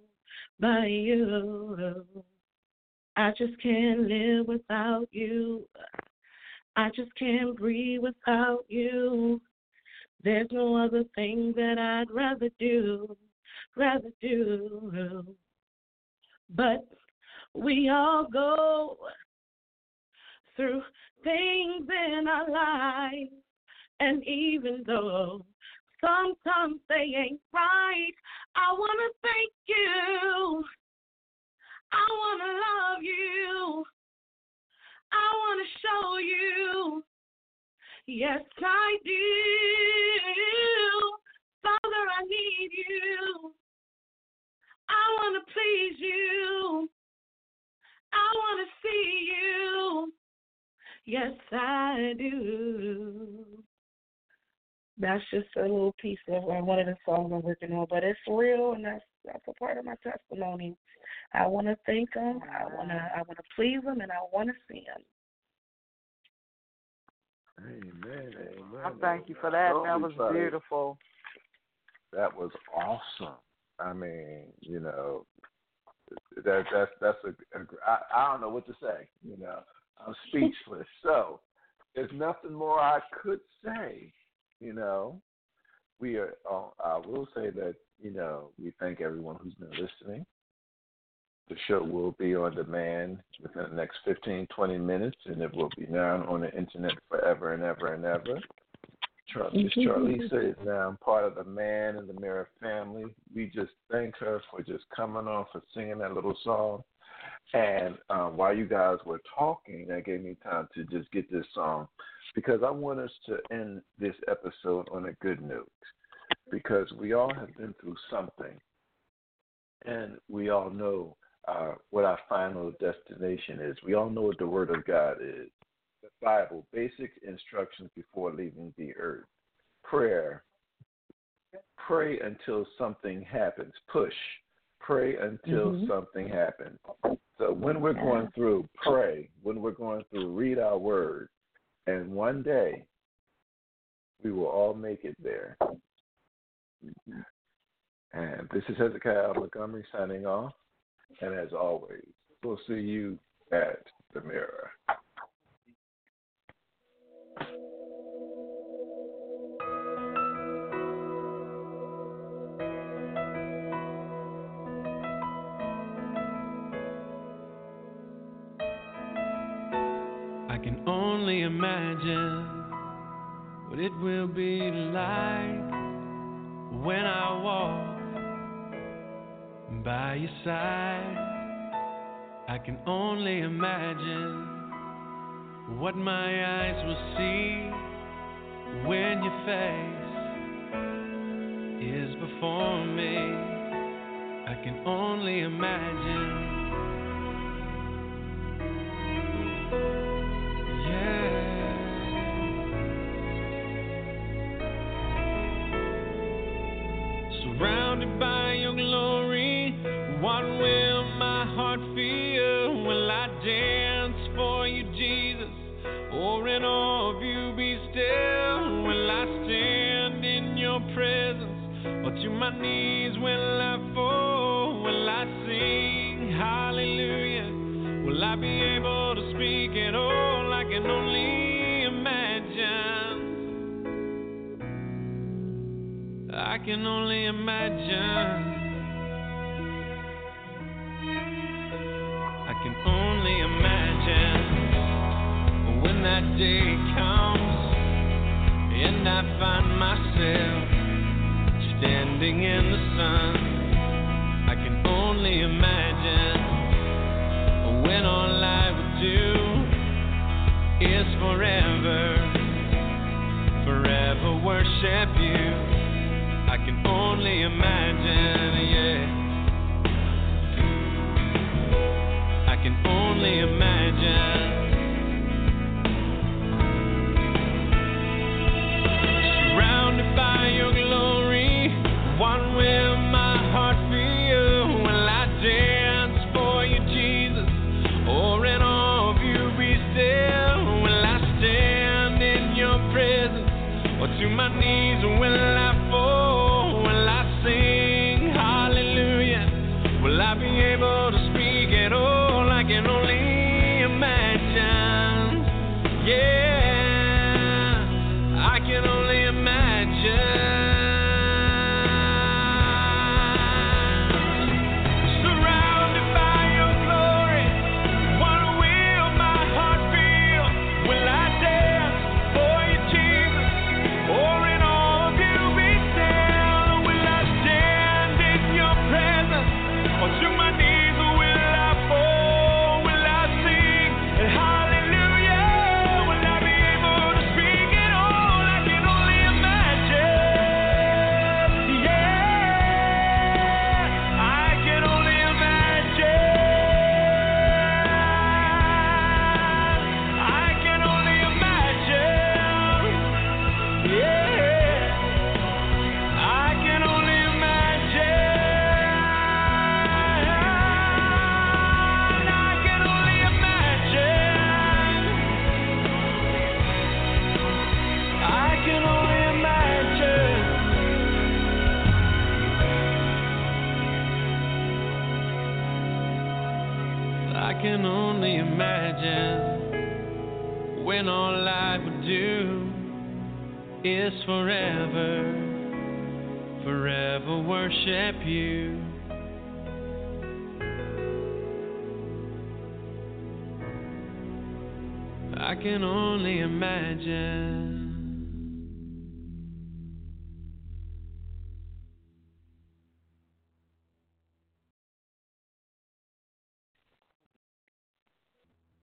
by you. I just can't live without you. I just can't breathe without you. There's no other thing that I'd rather do, rather do. But we all go through things in our lives, and even though sometimes they ain't right, I want to thank you. I want to love you. I want to show you Yes, I do. Father, I need you. I want to please you. I want to see you. Yes, I do. That's just a little piece of uh, one of the songs I'm working on, but it's real, and that's that's a part of my testimony. I want to thank him. I want to I want to please him, and I want to see him. Amen. Amen. I thank you for that. That was beautiful. That was awesome. I mean, you know, that that's that's a, a I, I don't know what to say. You know, I'm *laughs* speechless. so there's nothing more I could say. You know, we are. Uh, I will say that you know we thank everyone who's been listening. The show will be on demand within the next 15, 20 minutes, and it will be now on the internet forever and ever and ever. Char- Miss Charlisa *laughs* is now part of the Man in the Mirror family. We just thank her for just coming on for singing that little song. And um, while you guys were talking, that gave me time to just get this song because I want us to end this episode on a good note because we all have been through something and we all know uh, what our final destination is. We all know what the Word of God is the Bible, basic instructions before leaving the earth, prayer. Pray until something happens. Push. Pray until mm-hmm. something happens. So when we're going through, pray. When we're going through, read our word. And one day, we will all make it there. Mm-hmm. And this is Hezekiah Montgomery signing off. And as always, we'll see you at the mirror. I can only imagine what it will be like when I walk by your side. I can only imagine what my eyes will see when your face is before me. I can only imagine. can only imagine.